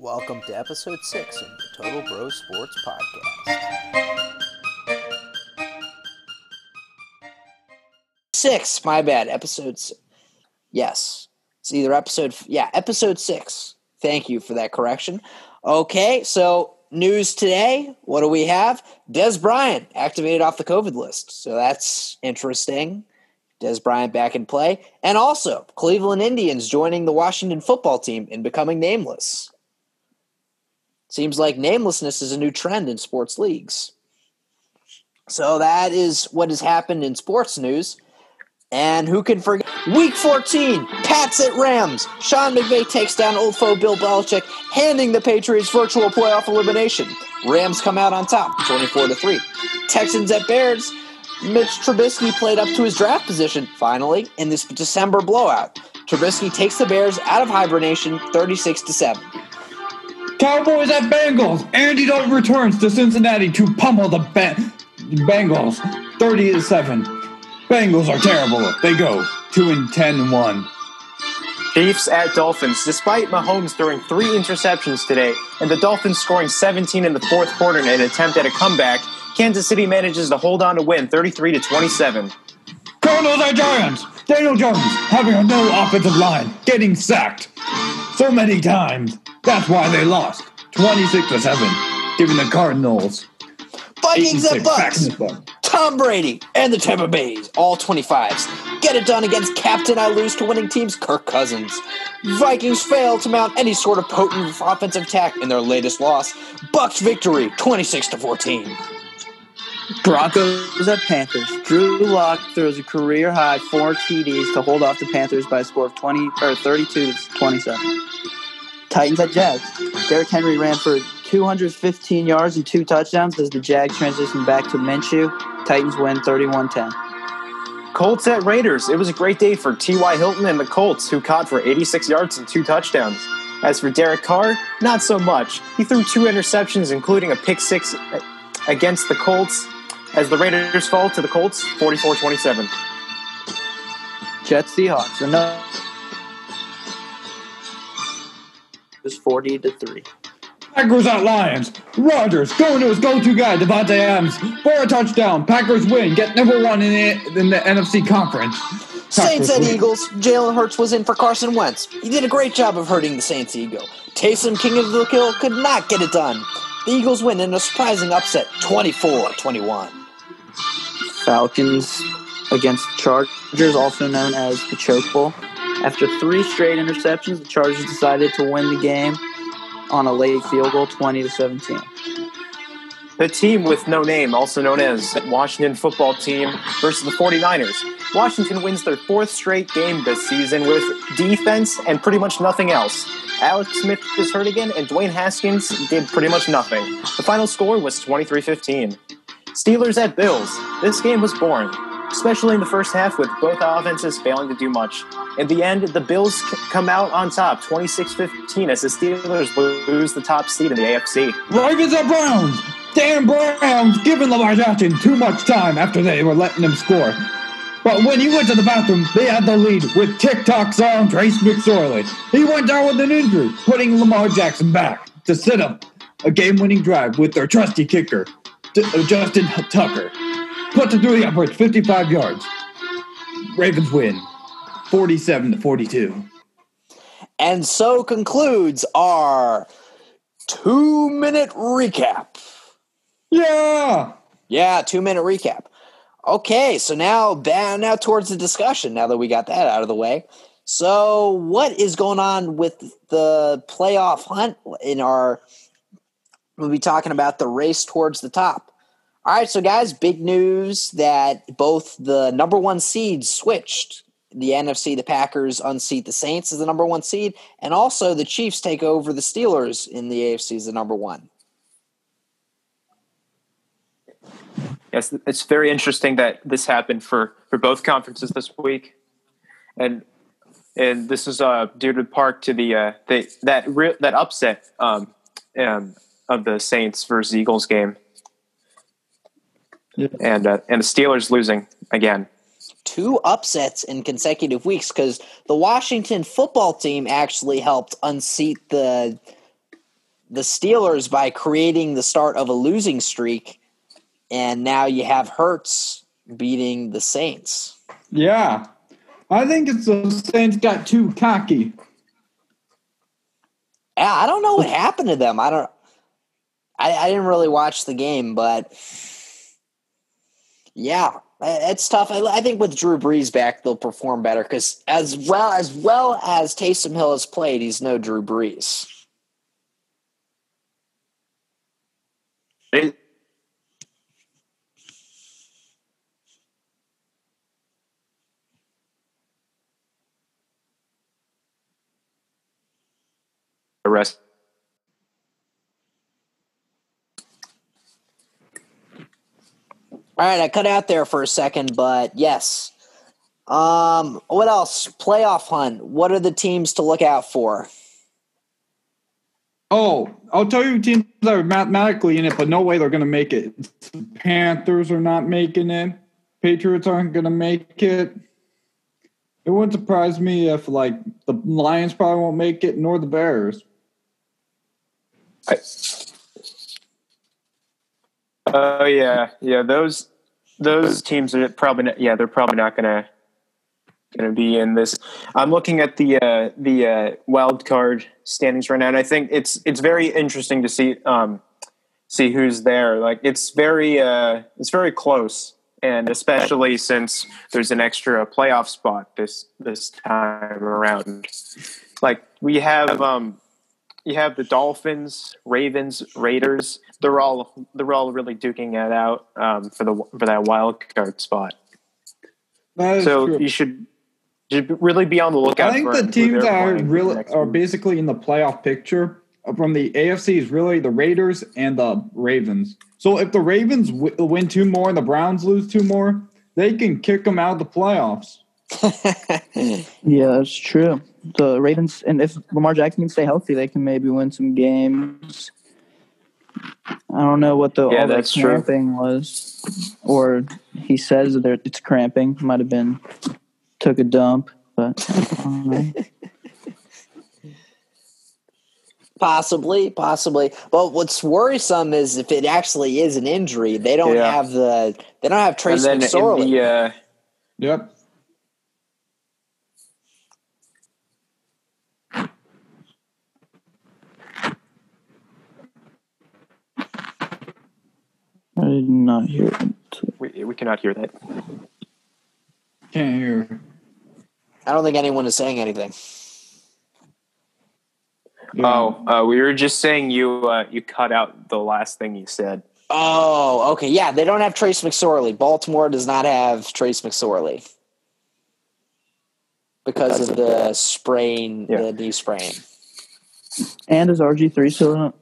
Welcome to episode six of the Total Bro Sports Podcast. Six, my bad. Episode. Yes. It's either episode, yeah, episode six. Thank you for that correction. Okay, so news today. What do we have? Dez Bryant activated off the COVID list. So that's interesting. Dez Bryant back in play. And also, Cleveland Indians joining the Washington football team and becoming nameless. Seems like namelessness is a new trend in sports leagues. So that is what has happened in sports news. And who can forget? Week 14, Pats at Rams. Sean McVay takes down old foe Bill Belichick, handing the Patriots virtual playoff elimination. Rams come out on top, 24 to 3. Texans at Bears. Mitch Trubisky played up to his draft position, finally, in this December blowout. Trubisky takes the Bears out of hibernation, 36 to 7. Cowboys at Bengals. Andy Dalton returns to Cincinnati to pummel the Bengals, 30 to 7. Bengals are terrible. They go 2 and 10 and 1. Chiefs at Dolphins. Despite Mahomes throwing three interceptions today and the Dolphins scoring 17 in the fourth quarter in an attempt at a comeback, Kansas City manages to hold on to win 33 to 27. Cardinals at Giants. Daniel Jones having a no offensive line, getting sacked so many times. That's why they lost 26 to 7, giving the Cardinals. Vikings and Bucks. in the book. Tom Brady and the Tampa Bays, all 25s. Get it done against captain I lose to winning teams Kirk Cousins. Vikings fail to mount any sort of potent offensive attack in their latest loss. Bucks victory 26 to 14. Broncos at Panthers. Drew Lock throws a career high four TDs to hold off the Panthers by a score of 20 or 32 to 27. Titans at Jags. Derrick Henry ran for 215 yards and two touchdowns as the Jags transition back to Minshew. Titans win 31-10. Colts at Raiders. It was a great day for T.Y. Hilton and the Colts, who caught for 86 yards and two touchdowns. As for Derek Carr, not so much. He threw two interceptions, including a pick six uh, against the Colts, as the Raiders fall to the Colts 44 27. Jets Seahawks. Another was 40 to 3. Packers at Lions. Rodgers going to his go-to guy, Davante Adams, for a touchdown. Packers win, get number one in the, in the NFC conference. Saints Packers at win. Eagles. Jalen Hurts was in for Carson Wentz. He did a great job of hurting the Saints' ego. Taysom, king of the kill, could not get it done. The Eagles win in a surprising upset 24 21. Falcons against Chargers, also known as the Choke Bowl. After three straight interceptions, the Chargers decided to win the game on a late field goal, 20 to 17. The team with no name, also known as Washington football team versus the 49ers. Washington wins their fourth straight game this season with defense and pretty much nothing else. Alex Smith is hurt again, and Dwayne Haskins did pretty much nothing. The final score was 23 15. Steelers at Bills. This game was boring, especially in the first half with both offenses failing to do much. In the end, the Bills come out on top 26 15 as the Steelers lose the top seed in the AFC. Ravens at Browns. Dan Browns giving Lamar Jackson too much time after they were letting him score. But when he went to the bathroom, they had the lead with TikTok song Trace McSorley. He went down with an injury, putting Lamar Jackson back to set up a game-winning drive with their trusty kicker, Uh, Justin Tucker. Put to through the upwards, 55 yards. Ravens win, 47 to 42. And so concludes our two minute recap. Yeah. Yeah, two minute recap. Okay, so now ba- now towards the discussion. Now that we got that out of the way, so what is going on with the playoff hunt in our? We'll be talking about the race towards the top. All right, so guys, big news that both the number one seeds switched. The NFC, the Packers unseat the Saints as the number one seed, and also the Chiefs take over the Steelers in the AFC as the number one. Yes, it's very interesting that this happened for, for both conferences this week, and and this is uh, due to part to the uh, the that re- that upset um, um, of the Saints versus Eagles game, and uh, and the Steelers losing again. two upsets in consecutive weeks because the Washington football team actually helped unseat the the Steelers by creating the start of a losing streak, and now you have Hurts beating the Saints. Yeah. I think it's the Saints got too cocky. Yeah, I don't know what happened to them. I don't. I, I didn't really watch the game, but yeah, it's tough. I, think with Drew Brees back, they'll perform better because as well as well as Taysom Hill has played, he's no Drew Brees. It, the rest All right, I cut out there for a second, but yes. Um, what else? Playoff hunt. What are the teams to look out for? Oh, I'll tell you teams that are mathematically in it, but no way they're going to make it. The Panthers are not making it. Patriots aren't going to make it. It wouldn't surprise me if, like, the Lions probably won't make it, nor the Bears. I, Oh yeah, yeah. Those those teams are probably not, yeah they're probably not gonna gonna be in this. I'm looking at the uh, the uh, wild card standings right now, and I think it's it's very interesting to see um, see who's there. Like it's very uh, it's very close, and especially since there's an extra playoff spot this this time around. Like we have um, you have the Dolphins, Ravens, Raiders. They're all they're all really duking it out um, for the for that wild card spot. so true. you should should really be on the lookout. I think the teams that are really are basically in the playoff picture from the AFC is really the Raiders and the Ravens. So if the Ravens w- win two more and the Browns lose two more, they can kick them out of the playoffs. yeah, that's true. The Ravens, and if Lamar Jackson can stay healthy, they can maybe win some games. I don't know what the yeah, all that's that cramping true. was, or he says that it's cramping. Might have been took a dump, but possibly, possibly. But what's worrisome is if it actually is an injury, they don't yeah. have the they don't have Trace McSorley. The, uh, yep. Did not hear it. We, we cannot hear that. Can't hear. I don't think anyone is saying anything. Yeah. Oh, uh, we were just saying you uh, you cut out the last thing you said. Oh, okay. Yeah, they don't have Trace McSorley. Baltimore does not have Trace McSorley because That's of the sprain, yeah. the knee sprain. And is RG three still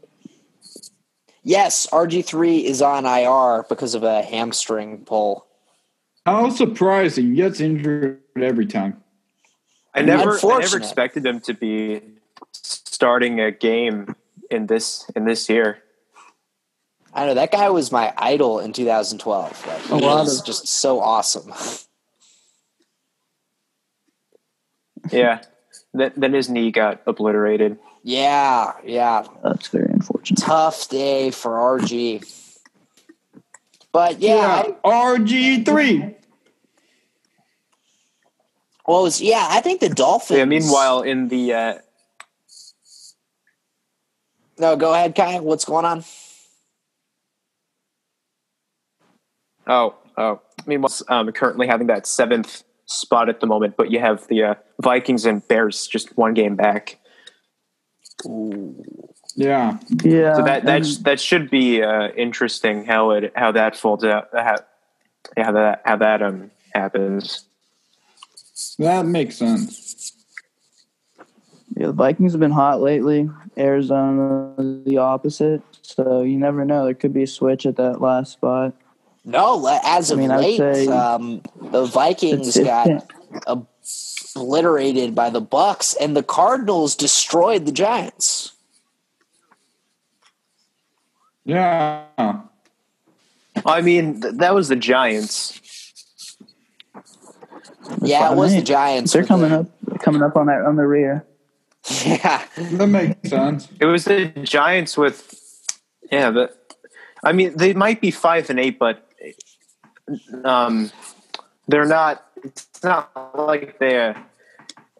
Yes, RG3 is on IR because of a hamstring pull. How surprising. He gets injured every time. I never, I never expected him to be starting a game in this in this year. I know that guy was my idol in 2012. Like, he was just so awesome. yeah, then, then his knee got obliterated. Yeah, yeah. That's very unfortunate. Tough day for RG. But yeah, yeah RG three. Well, was, yeah, I think the Dolphins. Yeah. Meanwhile, in the uh... no, go ahead, Kai. What's going on? Oh, oh. Meanwhile, um, currently having that seventh spot at the moment, but you have the uh, Vikings and Bears just one game back. Ooh. Yeah, yeah. So that that that should be uh, interesting how it how that folds out how, how that how that um happens. That makes sense. Yeah, the Vikings have been hot lately. Arizona the opposite. So you never know. There could be a switch at that last spot. No, as of I mean, late, say, um, the Vikings got obliterated by the Bucks, and the Cardinals destroyed the Giants. Yeah. I mean, th- that was the Giants. yeah, it was the Giants. They're coming up, coming up on that on the rear. Yeah. That makes sense. It was the Giants with, yeah. but I mean, they might be five and eight, but um, they're not. It's not like they're.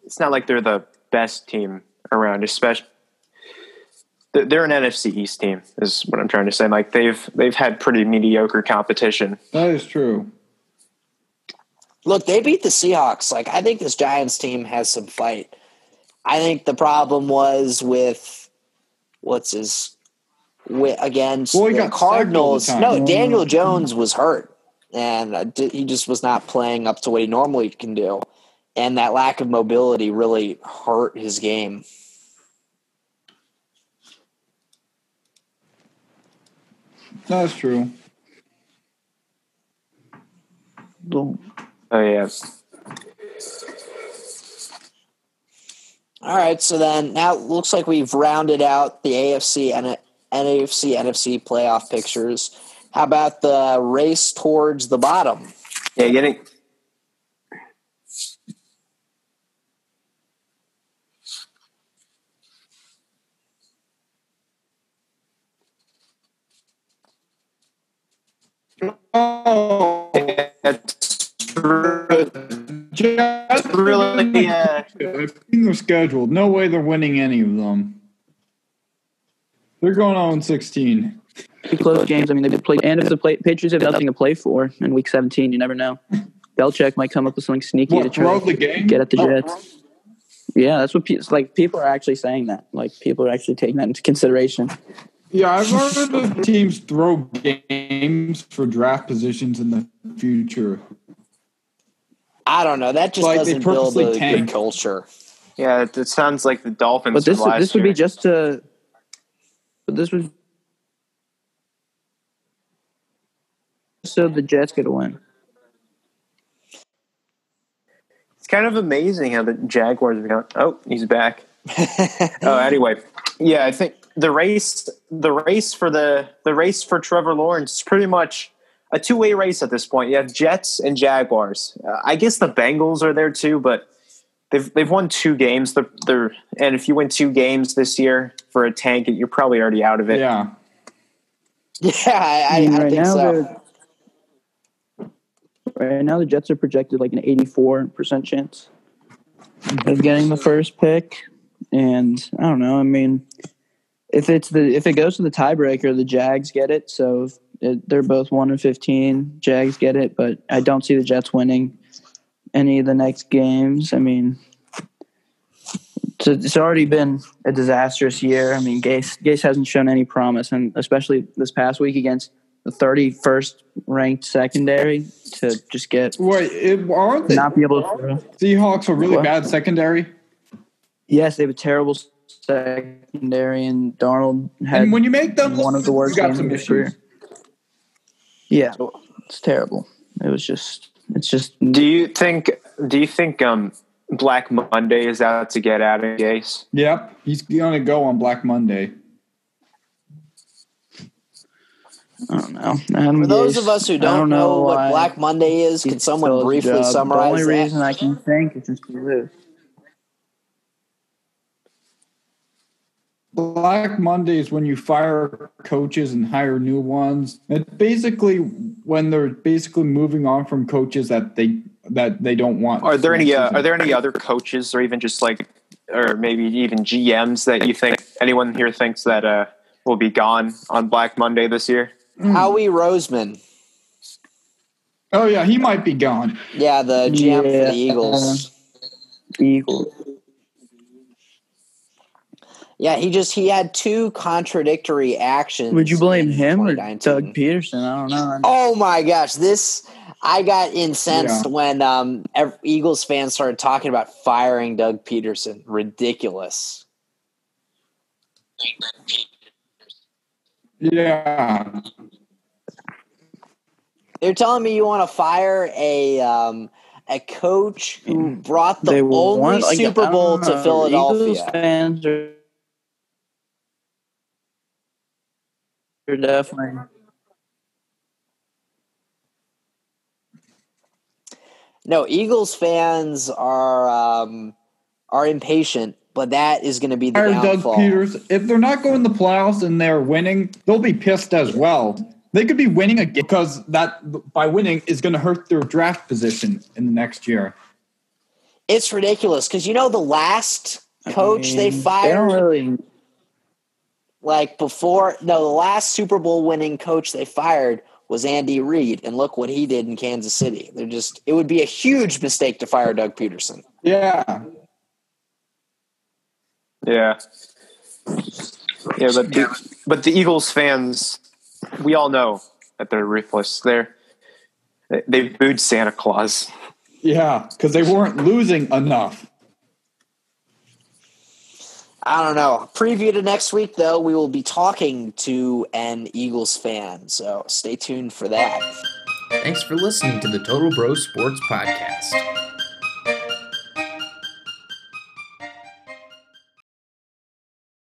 It's not like they're the best team around. Especially, they're they're an NFC East team. Is what I'm trying to say. Like they've they've had pretty mediocre competition. That is true. Look, they beat the Seahawks. Like I think this Giants team has some fight. I think the problem was with what's his with, against Well, the got sacked all the Cardinals. No, Daniel Jones was hurt, and uh, he just was not playing up to what he normally can do. And that lack of mobility really hurt his game. That's true. Oh yeah. All right, so then now it looks like we've rounded out the AFC and NAFC NFC playoff pictures. How about the race towards the bottom? Yeah, getting Oh, it's really, Jets really uh, I've seen their schedule. No way they're winning any of them. They're going on 16. Pretty close games. I mean, they've played, and if the play, Patriots have nothing to play for in Week 17, you never know. Belichick might come up with something sneaky to try to the game? get at the oh. Jets. Yeah, that's what pe- it's like. People are actually saying that. Like people are actually taking that into consideration. Yeah, I've heard of teams throw games for draft positions in the future. I don't know. That just Like, doesn't build purposely a good culture. yeah. It, it sounds like the Dolphins. But this from last this would year. be just to. But this would. So the Jets get a win. It's kind of amazing how the Jaguars have gone. Oh, he's back. oh, anyway, yeah, I think the race, the race for the the race for Trevor Lawrence is pretty much a two way race at this point. You have Jets and Jaguars. Uh, I guess the Bengals are there too, but they've they've won two games. They're, they're and if you win two games this year for a tank, you're probably already out of it. Yeah. yeah, I, I, I right think now, so. Right now the Jets are projected like an eighty-four percent chance of getting the first pick, and I don't know. I mean, if it's the if it goes to the tiebreaker, the Jags get it. So it, they're both one and fifteen. Jags get it, but I don't see the Jets winning any of the next games. I mean. So it's already been a disastrous year. I mean, Gase Gase hasn't shown any promise, and especially this past week against the 31st ranked secondary to just get Wait, it, aren't the not be able to. Seahawks a really What? bad secondary? Yes, they have a terrible secondary, and Darnold had And when you make them one of the good, worst you got games of his career. Yeah, it's terrible. It was just, it's just. Do you think? Do you think um, Black Monday is out to get Adam Gase? Yep, he's gonna go on Black Monday. I don't know. Adam For those of us who I don't, know, what Black Monday is, can someone still at his briefly job. summarize The only that? reason I can think is just to lose. Black Monday is when you fire coaches and hire new ones. It's basically when they're basically moving on from coaches that they that they don't want. Are there any? Uh, are there any other coaches, or even just like, or maybe even GMs that you think anyone here thinks that uh, will be gone on Black Monday this year? Howie Roseman. Oh yeah, he might be gone. Yeah, the GM for the Eagles. Eagles. Yeah, he just he had two contradictory actions. Would you blame him or Doug Pederson? I don't know. Oh my gosh, this I got incensed Yeah. when um, Eagles fans started talking about firing Doug Pederson. Ridiculous. Yeah, They're telling me you want to fire a um, a coach who brought the They only want- like, Super don't Bowl know. to Eagles Philadelphia. fans are, are definitely. No, Eagles fans are um, are impatient but that is going to be the Fire Doug downfall. Peters. If they're not going to the playoffs and they're winning, they'll be pissed as well. They could be winning again because that by winning is going to hurt their draft position in the next year. It's ridiculous because you know the last coach they I mean, fired, They really. like before, no, the last Super Bowl winning coach they fired was Andy Reid, and look what he did in Kansas City. They're just, it would be a huge mistake to fire Doug Pederson. Yeah. Yeah. Yeah, but the, but the Eagles fans, we all know that they're ruthless. They're they booed Santa Claus. Yeah, because they weren't losing enough. I don't know. Preview to next week, though, we will be talking to an Eagles fan, so stay tuned for that. Thanks for listening to the Total Bro Sports Podcast.